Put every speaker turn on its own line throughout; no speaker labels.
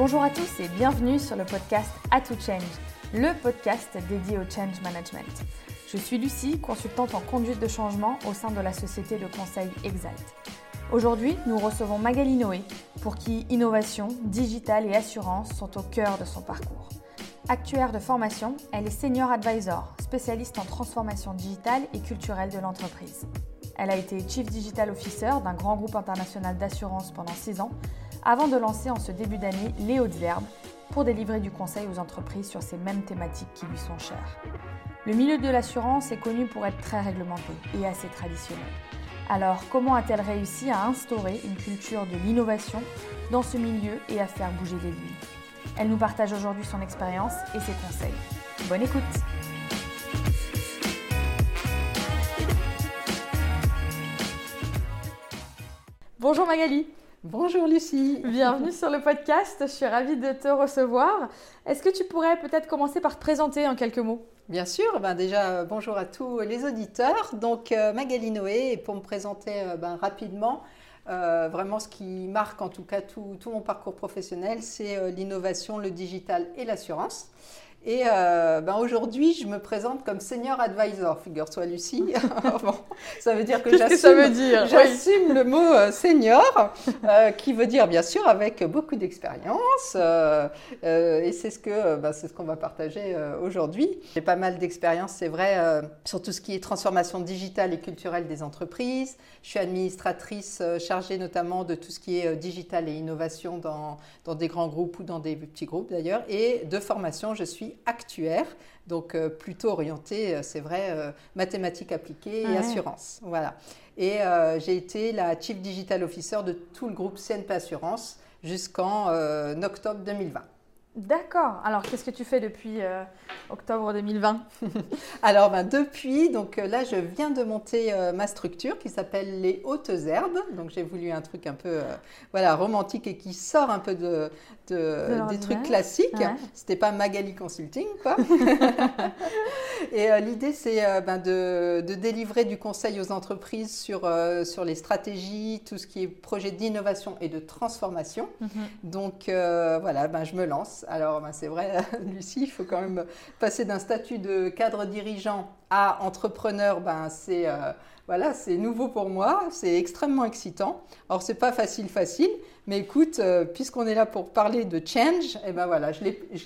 Bonjour à tous et bienvenue sur le podcast A to Change, le podcast dédié au change management. Je suis Lucie, consultante en conduite de changement au sein de la société de conseil Exalt. Aujourd'hui, nous recevons Magali Noé, pour qui innovation, digital et assurance sont au cœur de son parcours. Actuaire de formation, elle est senior advisor, spécialiste en transformation digitale et culturelle de l'entreprise. Elle a été Chief Digital Officer d'un grand groupe international d'assurance pendant 6 ans, avant de lancer en ce début d'année Les Hautes Herbes pour délivrer du conseil aux entreprises sur ces mêmes thématiques qui lui sont chères. Le milieu de l'assurance est connu pour être très réglementé et assez traditionnel. Alors, comment a-t-elle réussi à instaurer une culture de l'innovation dans ce milieu et à faire bouger les lignes? Elle nous partage aujourd'hui son expérience et ses conseils. Bonne écoute Bonjour Magali
Bonjour Lucie.
Bienvenue sur le podcast, je suis ravie de te recevoir. Est-ce que tu pourrais peut-être commencer par te présenter en quelques mots?
Bien sûr, ben déjà euh, bonjour à tous les auditeurs. Donc euh, Magali Noé, et pour me présenter euh, ben, rapidement, vraiment ce qui marque en tout cas tout, tout mon parcours professionnel, c'est l'innovation, le digital et l'assurance. Et euh, ben aujourd'hui, je me présente comme senior advisor, figure-toi Lucie. bon, ça veut dire que j'assume, j'assume le mot euh, senior, euh, qui veut dire bien sûr avec beaucoup d'expérience. et c'est ce que ben, c'est ce qu'on va partager aujourd'hui. J'ai pas mal d'expérience, c'est vrai, sur tout ce qui est transformation digitale et culturelle des entreprises. Je suis administratrice chargée notamment de tout ce qui est digital et innovation dans, dans des grands groupes ou dans des petits groupes d'ailleurs. Et de formation, je suis actuaire, donc euh, plutôt orienté, euh, c'est vrai, euh, mathématiques appliquées et assurance. Voilà. Et j'ai été la Chief Digital Officer de tout le groupe CNP Assurance jusqu'en octobre 2020.
D'accord. Alors, qu'est-ce que tu fais depuis euh, octobre 2020
Alors, ben, depuis, donc euh, là, je viens de monter euh, ma structure qui s'appelle les Hautes Herbes. Donc, j'ai voulu un truc un peu voilà, romantique et qui sort un peu de, des trucs classiques. Ce C'était pas Magali Consulting, quoi. et l'idée, c'est ben, de, de, délivrer du conseil aux entreprises sur, sur les stratégies, tout ce qui est projet d'innovation et de transformation. Mhm. Donc, voilà, ben, je me lance. Alors, ben, c'est vrai, Lucie, il faut quand même passer d'un statut de cadre dirigeant à entrepreneur. Ben, c'est euh, voilà, c'est nouveau pour moi, c'est extrêmement excitant. Alors, c'est pas facile, facile, mais écoute, euh, puisqu'on est là pour parler de change, et eh ben voilà, je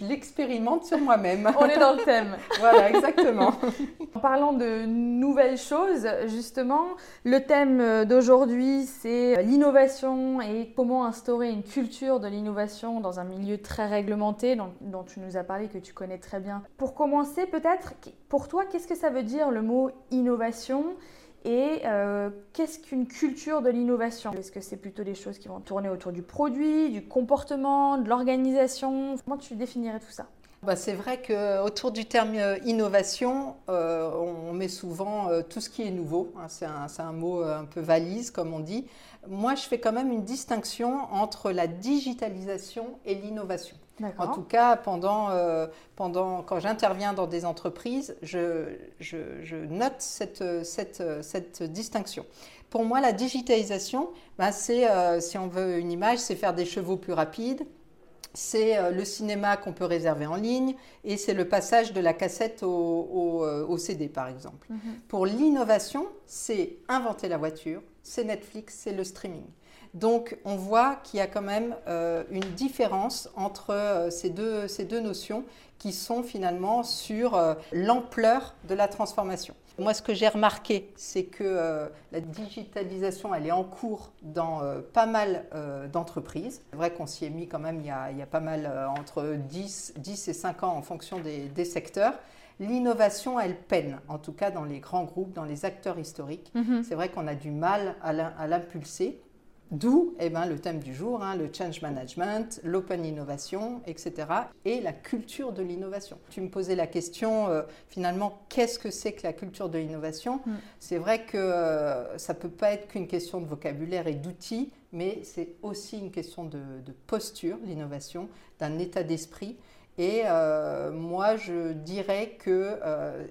l'expérimente sur moi-même.
On est dans le thème.
voilà, exactement.
en parlant de nouvelles choses, justement, le thème d'aujourd'hui, c'est l'innovation et comment instaurer une culture de l'innovation dans un milieu très réglementé, dont, dont tu nous as parlé, que tu connais très bien. Pour commencer, peut-être, pour toi, qu'est-ce que ça veut dire le mot innovation? Et euh, qu'est-ce qu'une culture de l'innovation? Est-ce que c'est plutôt des choses qui vont tourner autour du produit, du comportement, de l'organisation? Comment tu définirais tout ça?
Bah, c'est vrai qu'autour du terme euh, innovation, euh, on met souvent tout ce qui est nouveau. Hein. c'est un, un, mot un peu valise, comme on dit. Moi, je fais quand même une distinction entre la digitalisation et l'innovation. En tout cas, pendant, euh, pendant quand j'interviens dans des entreprises, je, je, note cette, cette, cette, distinction. Pour moi, la digitalisation, ben, c'est, euh, si on veut une image, c'est faire des chevaux plus rapides, c'est euh, le cinéma qu'on peut réserver en ligne et c'est le passage de la cassette au, au, CD, par exemple. Mhm. Pour l'innovation, c'est inventer la voiture, c'est Netflix, c'est le streaming. Donc on voit qu'il y a quand même euh, une différence entre euh, ces, deux, ces, deux, notions qui sont finalement sur euh, l'ampleur de la transformation. Moi, ce que j'ai remarqué, c'est que la digitalisation, elle est en cours dans pas mal d'entreprises. C'est vrai qu'on s'y est mis quand même il y a, il y a pas mal, entre 10, 10, et 5 ans en fonction des, des secteurs l'innovation, elle peine, en tout cas dans les grands groupes, dans les acteurs historiques. Mm-hmm. C'est vrai qu'on a du mal à l'impulser. D'où eh ben, le thème du jour, hein, le change management, l'open innovation, etc. Et la culture de l'innovation. Tu me posais la question, euh, finalement, qu'est-ce que c'est que la culture de l'innovation? Mm. C'est vrai que euh, ça ne peut pas être qu'une question de vocabulaire et d'outils, mais c'est aussi une question de, posture, l'innovation, d'un état d'esprit. Et euh, moi, je dirais que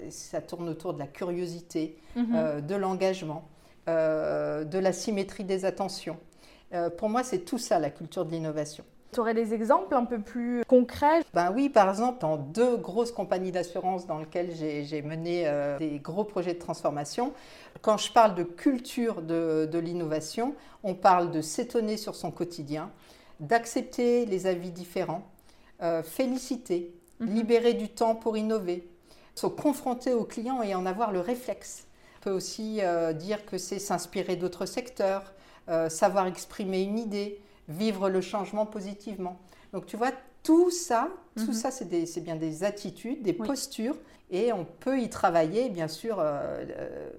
ça tourne autour de la curiosité, mm-hmm. de l'engagement, de la symétrie des attentions. Euh, pour moi, c'est tout ça, la culture de l'innovation.
Tu aurais des exemples un peu plus concrets?
Ben oui, par exemple, dans deux grosses compagnies d'assurance dans lesquelles j'ai mené euh, des gros projets de transformation, quand je parle de culture de, l'innovation, on parle de s'étonner sur son quotidien, d'accepter les avis différents, euh, féliciter, mhm. libérer du temps pour innover, se confronter aux clients et en avoir le réflexe. On peut aussi euh, dire que c'est s'inspirer d'autres secteurs, savoir exprimer une idée, vivre le changement positivement. Donc tu vois, tout ça, tout mhm. ça, c'est bien des attitudes, des postures, et on peut y travailler. Bien sûr, euh, euh,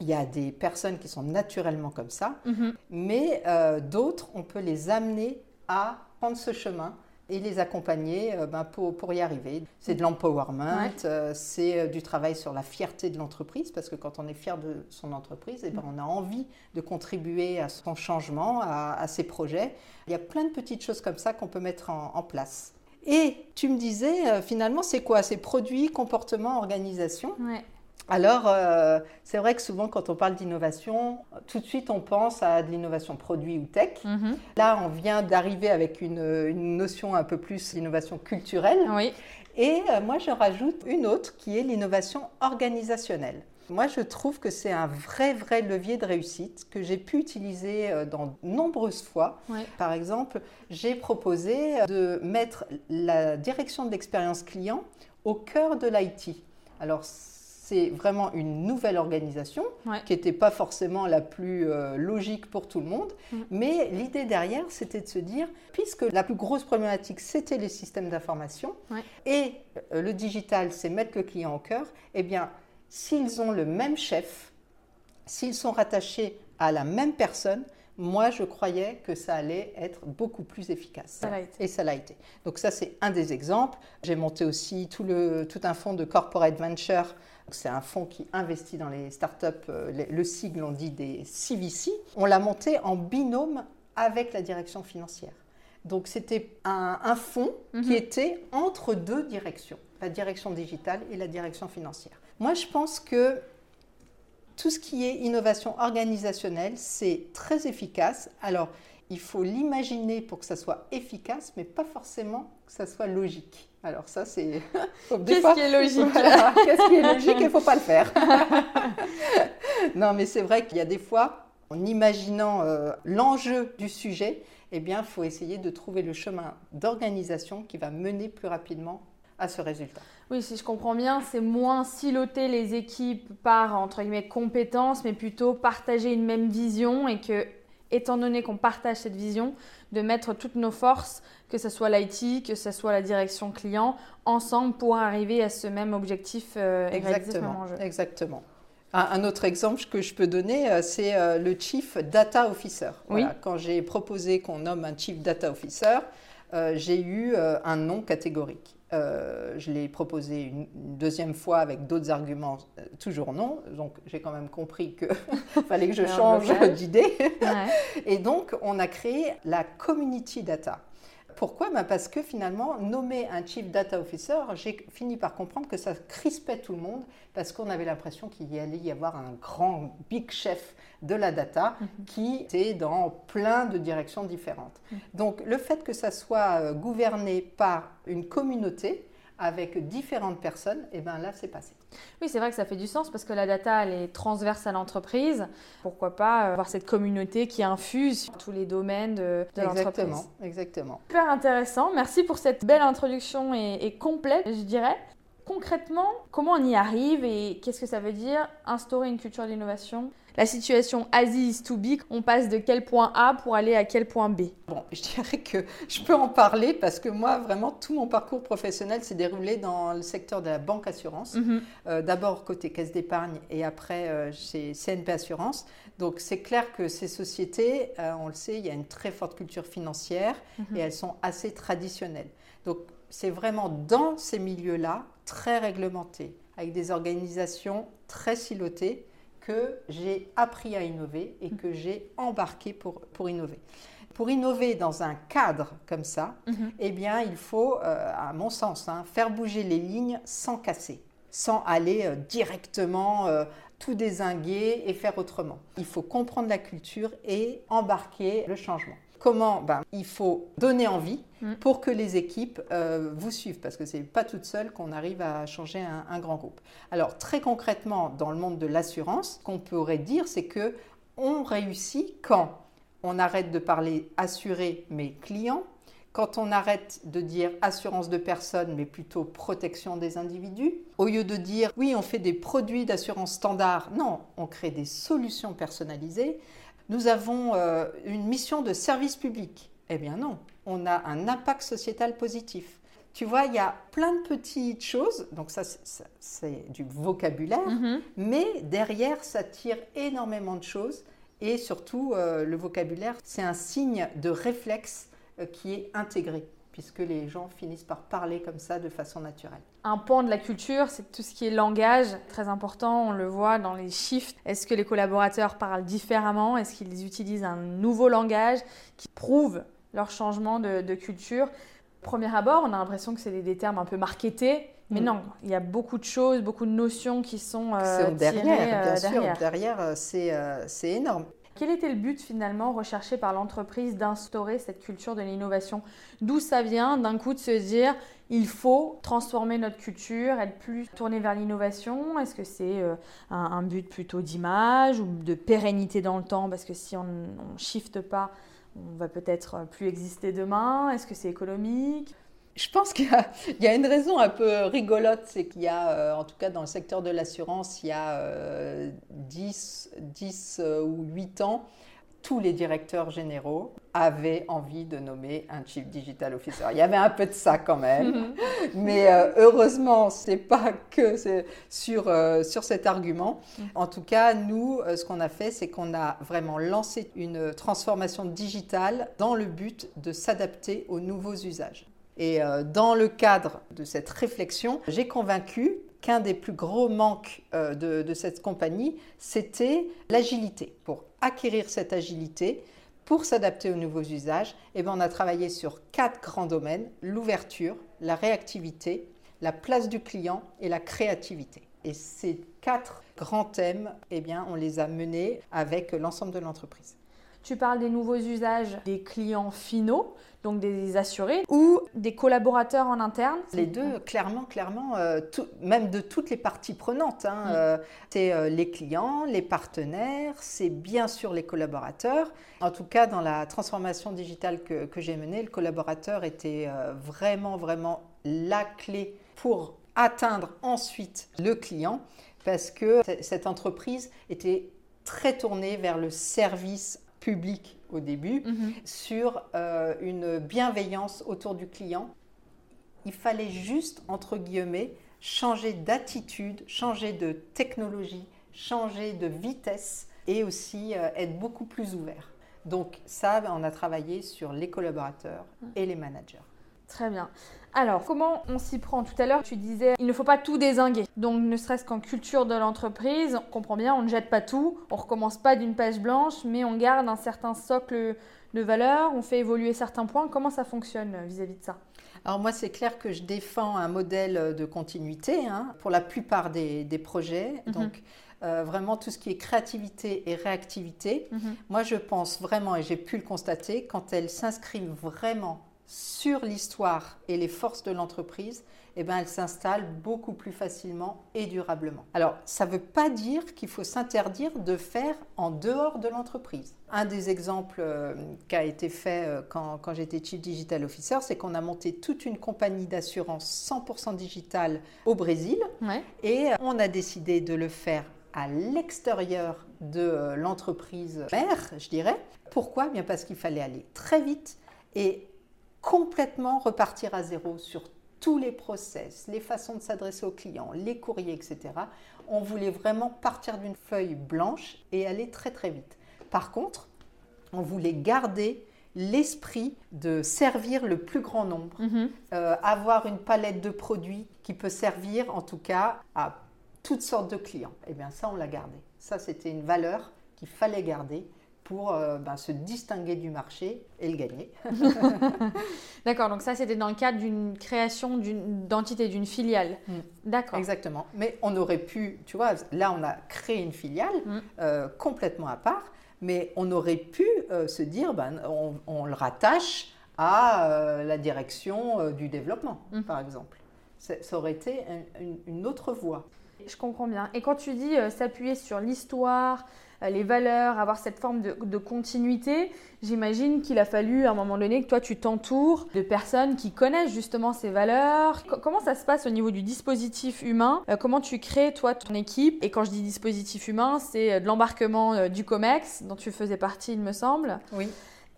il y a des personnes qui sont naturellement comme ça, mhm. mais euh, d'autres, on peut les amener à prendre ce chemin et les accompagner euh, ben, pour, pour, y arriver. C'est de l'empowerment, euh, c'est euh, du travail sur la fierté de l'entreprise, parce que quand on est fier de son entreprise, et eh ben, on a envie de contribuer à son changement, à, ses projets. Il y a plein de petites choses comme ça qu'on peut mettre en, place. Et tu me disais, finalement, c'est quoi? C'est produits, comportement, organisation. Alors, euh, c'est vrai que souvent, quand on parle d'innovation, tout de suite, on pense à de l'innovation produit ou tech. Mhm. Là, on vient d'arriver avec une, notion un peu plus d'innovation culturelle.
Oui.
Et euh, moi, je rajoute une autre qui est l'innovation organisationnelle. Moi, je trouve que c'est un vrai, vrai levier de réussite que j'ai pu utiliser euh, dans nombreuses fois. Par exemple, j'ai proposé de mettre la direction de l'expérience client au cœur de l'IT. Alors, c'est vraiment une nouvelle organisation qui n'était pas forcément la plus euh, logique pour tout le monde. Mm. Mais l'idée derrière, c'était de se dire, puisque la plus grosse problématique, c'était les systèmes d'information, et euh, le digital, c'est mettre le client au cœur, eh bien, s'ils ont le même chef, s'ils sont rattachés à la même personne, moi, je croyais que ça allait être beaucoup plus efficace. Et ça l'a été. Donc ça, c'est un des exemples. J'ai monté aussi tout, le, tout un fonds de corporate venture c'est un fonds qui investit dans les startups, euh, le sigle on dit des CVC. On l'a monté en binôme avec la direction financière. Donc c'était un, fonds qui mhm. était entre deux directions, la direction digitale et la direction financière. Moi je pense que tout ce qui est innovation organisationnelle, c'est très efficace. Alors il faut l'imaginer pour que ça soit efficace, mais pas forcément que ça soit logique. Alors ça, c'est...
Qu'est-ce qui est logique
Qu'est-ce qui est logique Il ne faut pas le faire. non, mais c'est vrai qu'il y a des fois, en imaginant euh, l'enjeu du sujet, eh bien, il faut essayer de trouver le chemin d'organisation qui va mener plus rapidement à ce résultat.
Oui, si je comprends bien, c'est moins siloter les équipes par, entre guillemets, compétences, mais plutôt partager une même vision et que étant donné qu'on partage cette vision, de mettre toutes nos forces, que ce soit l'IT, que ce soit la direction client, ensemble pour arriver à ce même objectif
euh, exactement, Exactement. Un, autre exemple que je peux donner, euh, c'est euh, le Chief Data Officer. Quand j'ai proposé qu'on nomme un Chief Data Officer, j'ai eu un nom catégorique. Euh, je l'ai proposé une, deuxième fois avec d'autres arguments, euh, toujours non. Donc j'ai quand même compris qu'il fallait que je change d'idée. Et donc on a créé la Community Data. Pourquoi ben Parce que finalement, nommer un Chief Data Officer, j'ai fini par comprendre que ça crispait tout le monde parce qu'on avait l'impression qu'il y allait y avoir un grand big chef de la data mhm. qui était dans plein de directions différentes. Mhm. Donc le fait que ça soit euh, gouverné par une communauté, avec différentes personnes, et eh bien là, c'est passé.
Oui, c'est vrai que ça fait du sens parce que la data, elle est transverse à l'entreprise. Pourquoi pas euh, avoir cette communauté qui infuse tous les domaines de, l'entreprise
Exactement, exactement.
Super intéressant. Merci pour cette belle introduction et complète, je dirais. Concrètement, comment on y arrive et qu'est-ce que ça veut dire instaurer une culture d'innovation? La situation Asie is too big, on passe de quel point A pour aller à quel point B?
Bon, je dirais que je peux en parler parce que moi, vraiment, tout mon parcours professionnel s'est déroulé dans le secteur de la banque assurance. Mhm. Euh, d'abord côté caisse d'épargne et après euh, chez CNP Assurance. Donc c'est clair que ces sociétés, euh, on le sait, il y a une très forte culture financière mhm. et elles sont assez traditionnelles. Donc c'est vraiment dans ces milieux-là, très réglementés, avec des organisations très silotées, que j'ai appris à innover et que j'ai embarqué pour, pour innover. Pour innover dans un cadre comme ça, mhm. eh bien, il faut, euh, à mon sens, hein, faire bouger les lignes sans casser, sans aller euh, directement euh, tout désinguer et faire autrement. Il faut comprendre la culture et embarquer le changement. Comment ben, Il faut donner envie
Mm.
pour que les équipes euh, vous suivent, parce que ce n'est pas toute seule qu'on arrive à changer un, un grand groupe. Alors très concrètement, dans le monde de l'assurance, ce qu'on pourrait dire, c'est que on réussit quand on arrête de parler assuré mais client, quand on arrête de dire assurance de personnes, mais plutôt protection des individus, au lieu de dire oui, on fait des produits d'assurance standard, non, on crée des solutions personnalisées. Nous avons euh, une mission de service public. Eh bien non, on a un impact sociétal positif. Tu vois, il y a plein de petites choses, donc ça c'est- du vocabulaire,
Mhm.
mais derrière ça tire énormément de choses et surtout euh, le vocabulaire c'est un signe de réflexe euh, qui est intégré puisque les gens finissent par parler comme ça de façon naturelle.
Un pan de la culture, c'est tout ce qui est langage, très important, on le voit dans les shifts. Est-ce que les collaborateurs parlent différemment? Est-ce qu'ils utilisent un nouveau langage qui prouve leur changement de, de culture? Premier abord, on a l'impression que c'est des, des termes un peu marketés, mais
Mm.
non, il y a beaucoup de choses, beaucoup de notions qui sont euh,
derrière,
tirées,
bien
euh,
sûr,
derrière.
derrière euh, c'est euh, c'est énorme.
Quel était le but finalement recherché par l'entreprise d'instaurer cette culture de l'innovation? D'où ça vient? D'un coup de se dire il faut transformer notre culture, être plus tourné vers l'innovation? Est-ce que c'est euh, un, but plutôt d'image ou de pérennité dans le temps? Parce que si on ne shifte pas, on va peut-être plus exister demain. Est-ce que c'est économique?
Je pense qu'il y, a- il y a une raison un peu rigolote, c'est qu'il y a, euh, en tout cas dans le secteur de l'assurance, il y a euh, 10, 10 euh, ou 8 ans, tous les directeurs généraux avaient envie de nommer un Chief Digital Officer. Il y avait un peu de ça quand même. Mais euh, heureusement, ce n'est pas que sur, sur cet argument.
Mm.
En tout cas, nous, ce qu'on a fait, c'est qu'on a vraiment lancé une transformation digitale dans le but de s'adapter aux nouveaux usages. Et euh, dans le cadre de cette réflexion, j'ai convaincu qu'un des plus gros manques euh, de, cette compagnie, c'était l'agilité. Pour acquérir cette agilité, pour s'adapter aux nouveaux usages, eh ben, on a travaillé sur quatre grands domaines, l'ouverture, la réactivité, la place du client et la créativité. Et ces quatre grands thèmes, eh bien, on les a menés avec l'ensemble de l'entreprise.
Tu parles des nouveaux usages des clients finaux, donc des assurés, ou des collaborateurs en interne
Les deux, clairement, clairement, euh, tout- même de toutes les parties prenantes. hein,
Mm.
euh, c'est euh, les clients, les partenaires, c'est bien sûr les collaborateurs. En tout cas, dans la transformation digitale que, que j'ai menée, le collaborateur était vraiment, vraiment la clé pour atteindre ensuite le client, parce que cette entreprise était très tournée vers le service public au début
Mhm.
sur euh, une bienveillance autour du client. Il fallait juste, entre guillemets, changer d'attitude, changer de technologie, changer de vitesse et aussi euh, être beaucoup plus ouvert. Donc ça, on a travaillé sur les collaborateurs et les managers.
Très bien. Alors, comment on s'y prend? Tout à l'heure, tu disais, il ne faut pas tout désinguer. Donc, ne serait-ce qu'en culture de l'entreprise, on comprend bien, on ne jette pas tout, on recommence pas d'une page blanche, mais on garde un certain socle de valeurs, on fait évoluer certains points. Comment ça fonctionne vis-à-vis de ça?
Alors moi, c'est clair que je défends un modèle de continuité hein, pour la plupart des, des projets.
Mhm.
Donc euh, vraiment tout ce qui est créativité et réactivité. Moi, je pense vraiment, et j'ai pu le constater, quand elles s'inscrivent vraiment sur l'histoire et les forces de l'entreprise, eh ben, elles s'installent beaucoup plus facilement et durablement. Alors, ça ne veut pas dire qu'il faut s'interdire de faire en dehors de l'entreprise. Un des exemples euh, qui a été fait euh, quand, quand j'étais Chief Digital Officer, c'est qu'on a monté toute une compagnie d'assurance 100% digitale au Brésil.
Ouais.
Et on a décidé de le faire à l'extérieur de euh, l'entreprise mère, je dirais. Pourquoi? Bien parce qu'il fallait aller très vite et complètement repartir à zéro sur tous les process, les façons de s'adresser aux clients, les courriers, etc. On voulait vraiment partir d'une feuille blanche et aller très très vite. Par contre, on voulait garder l'esprit de servir le plus grand nombre
Mhm.
euh, avoir une palette de produits qui peut servir en tout cas à toutes sortes de clients. Et bien ça, on l'a gardé. Ça, c'était une valeur qu'il fallait garder pour euh, ben, se distinguer du marché et le gagner.
D'accord, donc ça c'était dans le cadre d'une création d'une d'entité, d'une filiale.
Mm.
D'accord.
Exactement. Mais on aurait pu, tu vois, là, on a créé une filiale
Mm.
euh, complètement à part. Mais on aurait pu se dire, ben, on, le rattache à la direction du développement, mmh. par exemple. Ça, aurait été une autre voie.
Je comprends bien. Et quand tu dis euh, s'appuyer sur l'histoire, euh, les valeurs, avoir cette forme de, continuité, j'imagine qu'il a fallu à un moment donné que toi tu t'entoures de personnes qui connaissent justement ces valeurs. comment ça se passe au niveau du dispositif humain? Euh, Comment tu crées toi ton équipe? Et quand je dis dispositif humain, c'est de l'embarquement du COMEX dont tu faisais partie, il me semble.
Oui.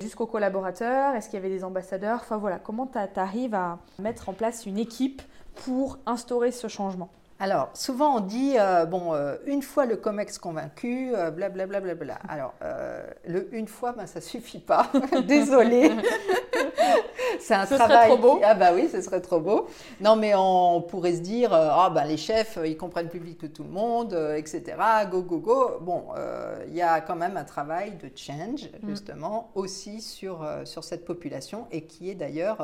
Jusqu'aux collaborateurs Est-ce qu'il y avait des ambassadeurs? Enfin voilà, comment tu arrives à mettre en place une équipe pour instaurer ce changement?
Alors, souvent on dit, euh, bon, euh, une fois le COMEX convaincu, blablabla. Euh, bla, Alors, le une fois, ben, ça ne suffit pas. Désolée.
C'est un ce travail. Serait trop beau.
Ah, bah oui, ce serait trop beau. Non, mais on pourrait se dire, ah, ben, les chefs, ils comprennent plus vite que tout le monde, etc. Go, go, go. Bon, il y a quand même un travail de change, mm. justement, aussi sur, sur cette population et qui est d'ailleurs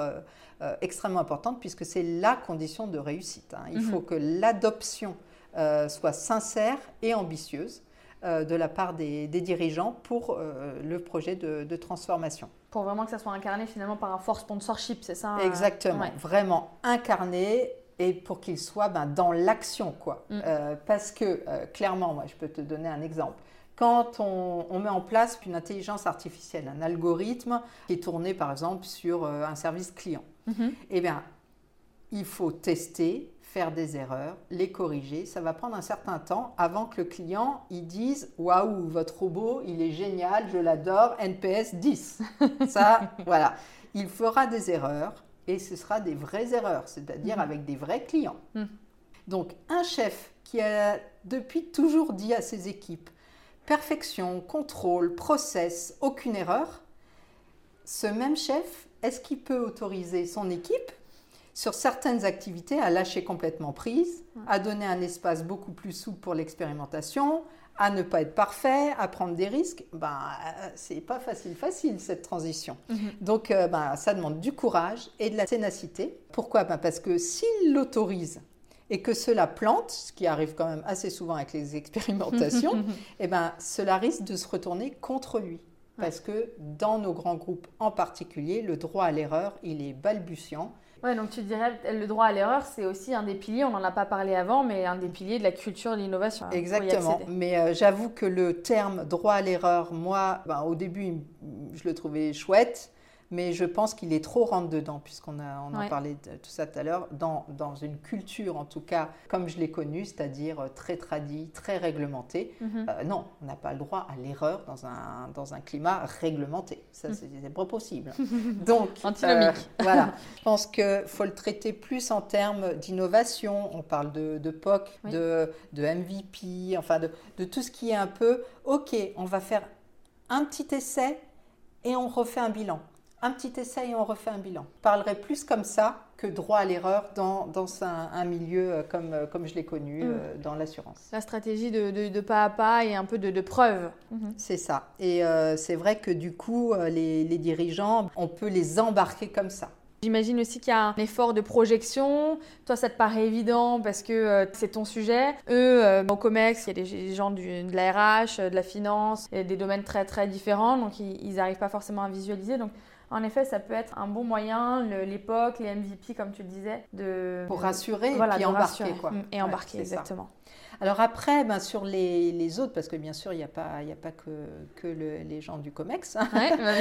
euh, extrêmement importante puisque c'est la condition de réussite. Hein. Il faut mhm. que l'adoption euh, soit sincère et ambitieuse euh, de la part des, dirigeants pour le projet de, transformation.
Pour vraiment que ça soit incarné finalement par un fort sponsorship, c'est ça
Exactement, vraiment incarné et pour qu'il soit ben, dans l'action. quoi. Mm. parce que clairement, moi je peux te donner un exemple quand on, met en place une intelligence artificielle, un algorithme qui est tourné par exemple sur euh, un service client, mhm. eh bien, il faut tester, faire des erreurs, les corriger. Ça va prendre un certain temps avant que le client il dise waouh, votre robot, il est génial, je l'adore, NPS 10. Ça, voilà. Il fera des erreurs et ce sera des vraies erreurs, c'est-à-dire mhm. avec des vrais clients. Mhm. Donc, un chef qui a depuis toujours dit à ses équipes perfection, contrôle, process, aucune erreur, ce même chef, est-ce qu'il peut autoriser son équipe sur certaines activités à lâcher complètement prise, à donner un espace beaucoup plus souple pour l'expérimentation, à ne pas être parfait, à prendre des risques, ben, c'est pas facile, facile cette transition. Mhm. Donc, euh, ben, ça demande du courage et de la ténacité. Pourquoi? Ben, Parce que s'il l'autorise et que cela plante, ce qui arrive quand même assez souvent avec les expérimentations, eh ben, cela risque de se retourner contre lui. Parce que dans nos grands groupes en particulier, le droit à l'erreur, il est balbutiant.
Ouais, donc tu dirais le droit à l'erreur, c'est aussi un des piliers, on n'en a pas parlé avant, mais un des piliers de la culture de l'innovation. Hein,
Exactement. Mais euh, j'avoue que le terme droit à l'erreur, moi, ben, au début, je le trouvais chouette mais je pense qu'il est trop rentre dedans, puisqu'on a, on en parlait de tout ça tout à l'heure, dans, dans, une culture en tout cas comme je l'ai connue, c'est-à-dire euh, très tradie, très réglementée. Mhm. Euh, non, on n'a pas le droit à l'erreur dans un, dans un climat réglementé. Ça, mhm. c'est pas possible.
Donc, antinomique.
Euh, voilà. Je pense qu'il faut le traiter plus en termes d'innovation. On parle de, de POC, de, de MVP, enfin de, de tout ce qui est un peu, OK, on va faire un petit essai et on refait un bilan un petit essai et on refait un bilan. Je parlerai plus comme ça que droit à l'erreur dans, dans un, milieu euh, comme, euh, comme je l'ai connu mm. euh, dans l'assurance.
La stratégie de, de, pas à pas et un peu de, de preuve.
Mm-hmm. C'est ça. Et c'est vrai que du coup, les, les, dirigeants, on peut les embarquer comme ça.
J'imagine aussi qu'il y a un effort de projection. Toi, ça te paraît évident parce que c'est ton sujet. Eux, au COMEX, il y a des gens du, de la RH, de la finance, des domaines très très différents, donc ils n'arrivent pas forcément à visualiser. Donc en effet, ça peut être un bon moyen, l'époque, les MVP, comme tu le disais, de...
Pour rassurer et puis embarquer. Quoi.
Mm, et embarquer, exactement.
Alors après, ben, sur les, les, autres, parce que bien sûr, il n'y a pas, a pas que, que les gens du COMEX. Hein.
Ouais, bah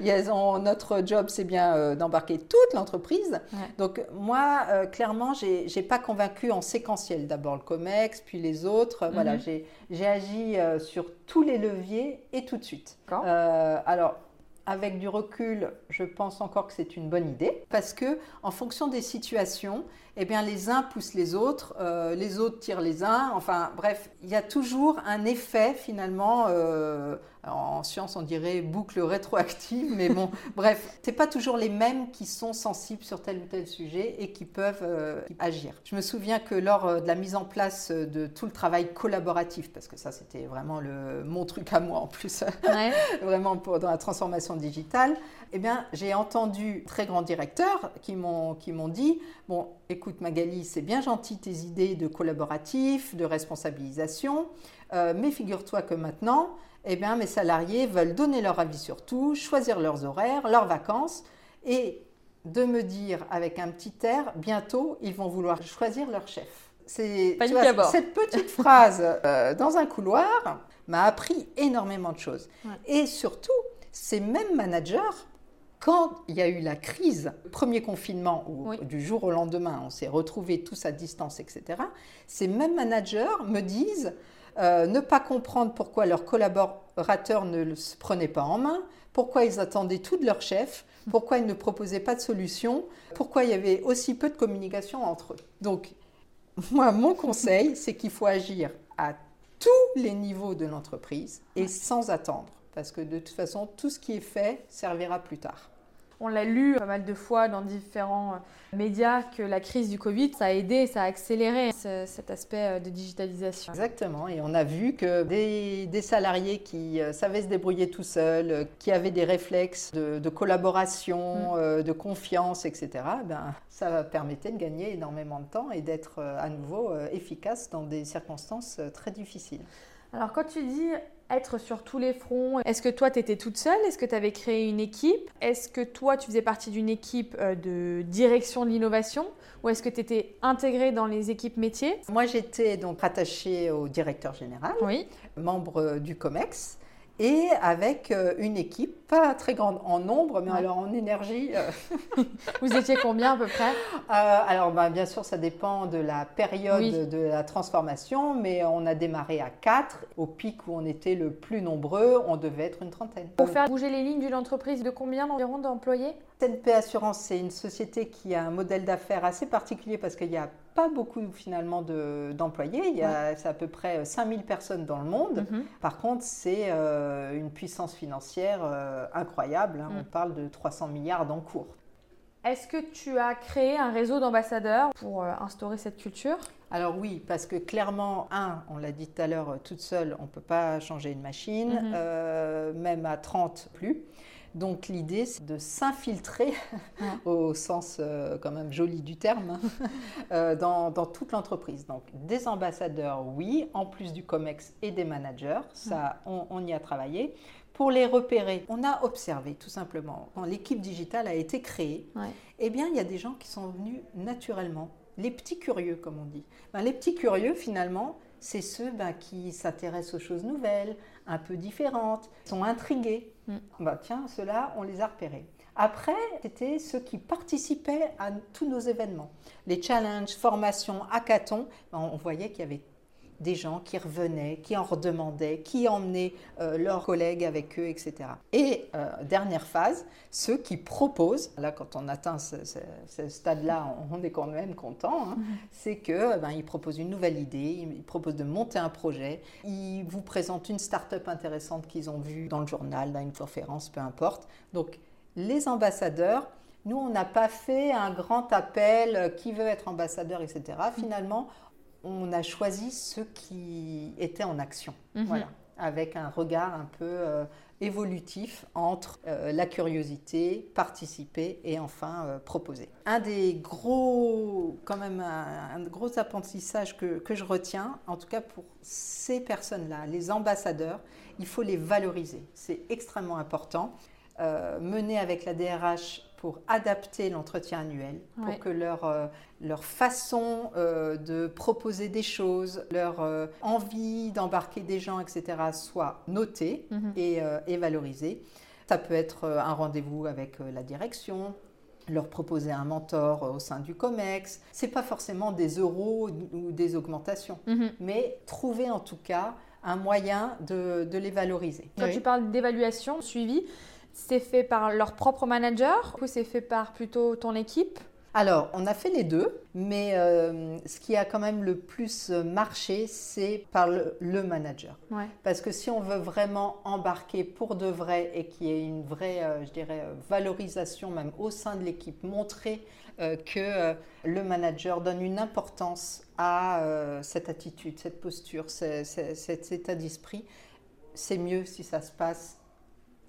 oui. notre job, c'est bien euh, d'embarquer toute l'entreprise. Donc moi, euh, clairement, je n'ai pas convaincu en séquentiel. D'abord le COMEX, puis les autres. Voilà, mhm. j'ai agi euh, sur tous les leviers et tout de suite. alors, avec du recul, je pense encore que c'est une bonne idée parce que en fonction des situations, eh bien les uns poussent les autres, euh, les autres tirent les uns. Enfin bref, il y a toujours un effet finalement. Euh, en science, on dirait boucle rétroactive, mais bon, bref, c'est pas toujours les mêmes qui sont sensibles sur tel ou tel sujet et qui peuvent euh, agir. Je me souviens que lors de la mise en place de tout le travail collaboratif, parce que ça c'était vraiment le, mon truc à moi en plus, vraiment pour, dans la transformation digitale, eh bien, j'ai entendu très grands directeurs qui m'ont dit Bon, écoute, Magali, c'est bien gentil tes idées de collaboratif, de responsabilisation, euh, mais figure-toi que maintenant, eh bien, mes salariés veulent donner leur avis sur tout, choisir leurs horaires, leurs vacances, et de me dire avec un petit air Bientôt, ils vont vouloir choisir leur chef.
C'est
cette petite phrase euh, dans un couloir m'a appris énormément de choses. Et surtout, ces mêmes managers, quand il y a eu la crise, premier confinement, où du jour au lendemain, on s'est retrouvés tous à distance, etc., ces mêmes managers me disent euh, ne pas comprendre pourquoi leurs collaborateurs ne se prenaient pas en main, pourquoi ils attendaient tout de leur chef, pourquoi ils ne proposaient pas de solution, pourquoi il y avait aussi peu de communication entre eux. Donc, moi, mon conseil, c'est qu'il faut agir à tous les niveaux de l'entreprise et sans attendre. Parce que de toute façon, tout ce qui est fait servira plus tard.
On l'a lu pas mal de fois dans différents euh, médias que la crise du Covid, ça a aidé, ça a accéléré cet aspect euh, de digitalisation.
Exactement, et on a vu que des, salariés qui euh, savaient se débrouiller tout seuls, qui avaient des réflexes de, collaboration, mm. de confiance, etc., ben, ça permettait de gagner énormément de temps et d'être à nouveau efficace dans des circonstances très difficiles.
Alors quand tu dis être sur tous les fronts, est-ce que toi tu étais toute seule? Est-ce que tu avais créé une équipe? Est-ce que toi tu faisais partie d'une équipe euh, de direction de l'innovation? Ou est-ce que tu étais intégrée dans les équipes métiers?
Moi j'étais donc rattachée au directeur général, oui. membre du COMEX et avec euh, une équipe, pas très grande en nombre, mais alors en énergie.
Euh, Vous étiez combien à peu près? Euh,
Alors, ben, bien sûr, ça dépend de la période de la transformation, mais on a démarré à 4. Au pic où on était le plus nombreux, on devait être une trentaine.
Pour faire bouger les lignes d'une entreprise, de combien environ d'employés?
TNP Assurance, c'est une société qui a un modèle d'affaires assez particulier parce qu'il n'y a pas beaucoup finalement d'employés. Il y a à peu près 5000 personnes dans le monde. Mhm. Par contre, c'est euh, une puissance financière euh, incroyable. Hein. On mm. parle de 300 milliards d'encours.
Est-ce que tu as créé un réseau d'ambassadeurs pour euh, instaurer cette culture?
Alors oui, parce que clairement, un, on l'a dit tout à l'heure, toute seule, on ne peut pas changer une machine, mhm. même à 30 plus. Donc l'idée, c'est de s'infiltrer, au sens euh, quand même joli du terme, euh, dans, toute l'entreprise. Donc des ambassadeurs, oui, en plus du COMEX et des managers, ça, on, y a travaillé. Pour les repérer, on a observé tout simplement, quand l'équipe digitale a été créée, eh bien il y a des gens qui sont venus naturellement, les petits curieux comme on dit. Ben, les petits curieux finalement, c'est ceux ben, qui s'intéressent aux choses nouvelles, un peu différentes, sont intrigués. Mm. Bah, tiens, ceux-là, on les a repérés. Après, c'était ceux qui participaient à tous nos événements. Les challenges, formations, hackathons, on voyait qu'il y avait des gens qui revenaient, qui en redemandaient, qui emmenaient euh, leurs collègues avec eux, etc. Et euh, dernière phase, ceux qui proposent, là quand on atteint ce, stade-là, on est quand même content, hein, mm-hmm. c'est que ben, ils proposent une nouvelle idée, ils proposent de monter un projet, ils vous présentent une start-up intéressante qu'ils ont vue dans le journal, dans une conférence, peu importe. Donc les ambassadeurs, nous, on n'a pas fait un grand appel, euh, qui veut être ambassadeur, etc. Mm. Finalement, on a choisi ceux qui étaient en action. Mhm. Voilà avec un regard un peu euh, évolutif entre euh, la curiosité, participer et enfin euh, proposer. Un des gros, quand même, un, gros apprentissage que, que, je retiens, en tout cas pour ces personnes-là, les ambassadeurs, il faut les valoriser. C'est extrêmement important. mener avec la DRH pour adapter l'entretien annuel, pour que leur, euh, leur façon euh, de proposer des choses, leur euh, envie d'embarquer des gens, etc., soit notée mhm. et, et, valorisée. Ça peut être un rendez-vous avec la direction, leur proposer un mentor au sein du COMEX. C'est pas forcément des euros ou des augmentations, mhm. mais trouver en tout cas un moyen de, de les valoriser.
Quand tu parles d'évaluation, suivi, c'est fait par leur propre manager ou c'est fait par plutôt ton équipe?
Alors, on a fait les deux, mais euh, ce qui a quand même le plus marché, c'est par le, manager. Parce que si on veut vraiment embarquer pour de vrai et qu'il y ait une vraie, euh, je dirais, euh, valorisation même au sein de l'équipe, montrer que le manager donne une importance à cette attitude, cette posture, cet état d'esprit, c'est mieux si ça se passe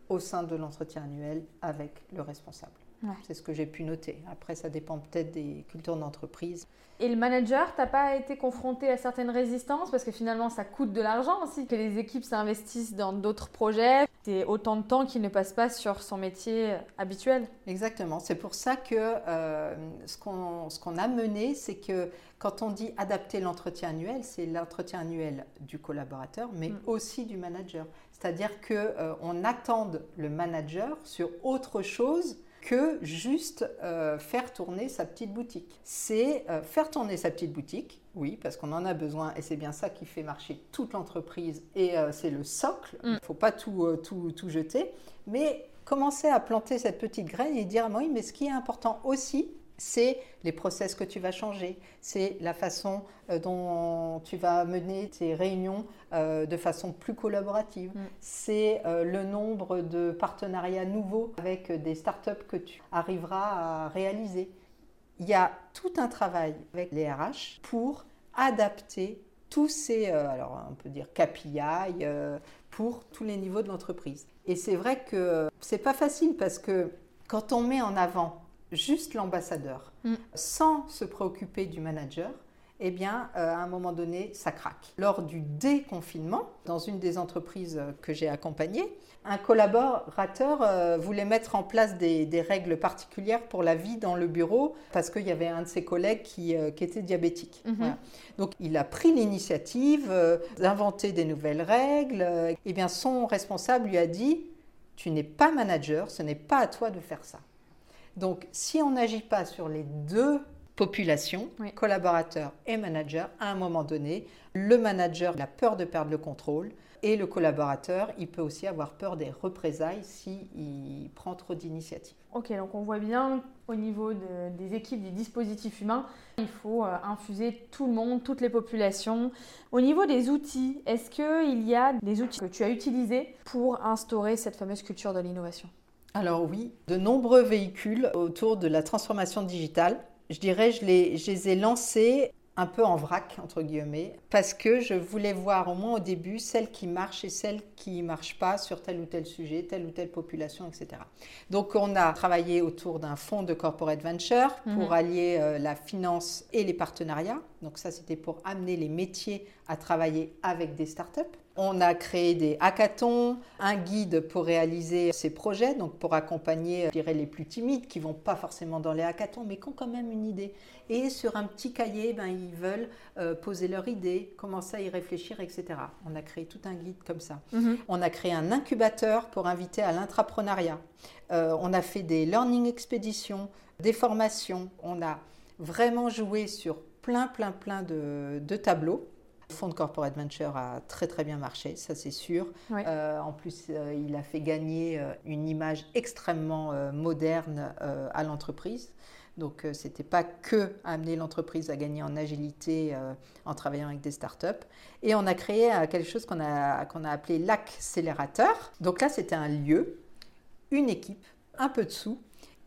au sein de l'entretien annuel avec le responsable. C'est ce que j'ai pu noter. Après, ça dépend peut-être des cultures d'entreprise.
Et le manager, t'as pas été confronté à certaines résistances? Parce que finalement, ça coûte de l'argent aussi que les équipes s'investissent dans d'autres projets. C'est autant de temps qu'il ne passe pas sur son métier habituel.
Exactement. C'est pour ça que euh, ce qu'on a mené, c'est que quand on dit adapter l'entretien annuel, c'est l'entretien annuel du collaborateur, mais mm. aussi du manager. C'est-à-dire qu'on euh, attend le manager sur autre chose que juste euh, faire tourner sa petite boutique. C'est euh, faire tourner sa petite boutique, oui, parce qu'on en a besoin et c'est bien ça qui fait marcher toute l'entreprise et euh, c'est le socle. Il mm. ne faut pas tout, tout, tout, jeter, mais commencer à planter cette petite graine et dire oui, mais ce qui est important aussi, c'est les process que tu vas changer, c'est la façon euh, dont tu vas mener tes réunions euh, de façon plus collaborative, mm. c'est euh, le nombre de partenariats nouveaux avec des startups que tu arriveras à réaliser. Il y a tout un travail avec les RH pour adapter tous ces, alors on peut dire KPI, pour tous les niveaux de l'entreprise. Et c'est vrai que c'est pas facile parce que quand on met en avant juste l'ambassadeur, mm. sans se préoccuper du manager, eh bien, euh, à un moment donné, ça craque. Lors du déconfinement, dans une des entreprises que j'ai accompagnées, un collaborateur euh, voulait mettre en place des, règles particulières pour la vie dans le bureau parce qu'il y avait un de ses collègues qui, euh, était diabétique. Mm-hmm. Donc, il a pris l'initiative d'inventer des nouvelles règles. Eh bien, son responsable lui a dit, tu n'es pas manager, ce n'est pas à toi de faire ça. Donc, si on n'agit pas sur les deux populations, collaborateurs et managers, à un moment donné, le manager a peur de perdre le contrôle et le collaborateur, il peut aussi avoir peur des représailles s'il prend trop d'initiatives.
Ok, donc on voit bien au niveau des équipes, des dispositifs humains, il faut euh, infuser tout le monde, toutes les populations. Au niveau des outils, est-ce qu'il y a des outils que tu as utilisés pour instaurer cette fameuse culture de l'innovation?
Alors oui, de nombreux véhicules autour de la transformation digitale. Je dirais, je les, je les ai lancés un peu en vrac, entre guillemets, parce que je voulais voir au moins au début celles qui marchent et celles qui ne marchent pas sur tel ou tel sujet, telle ou telle population, etc. Donc on a travaillé autour d'un fonds de corporate venture pour mhm. allier euh, la finance et les partenariats. Donc ça, c'était pour amener les métiers à travailler avec des startups. On a créé des hackathons, un guide pour réaliser ces projets, donc pour accompagner, je dirais, les plus timides qui vont pas forcément dans les hackathons, mais qui ont quand même une idée. Et sur un petit cahier, ben, ils veulent euh, poser leur idée, commencer à y réfléchir, etc. On a créé tout un guide comme ça. Mhm. On a créé un incubateur pour inviter à l'intrapreneuriat. Euh, on a fait des learning expéditions, des formations. On a vraiment joué sur plein, plein, plein de tableaux. Le fonds de Corporate Venture a très très bien marché, ça c'est sûr. Euh, en plus, euh, il a fait gagner euh, une image extrêmement moderne à l'entreprise. Donc, ce n'était pas que amener l'entreprise à gagner en agilité en travaillant avec des startups. Et on a créé quelque chose qu'on a, qu'on a appelé l'accélérateur. Donc là, c'était un lieu, une équipe, un peu de sous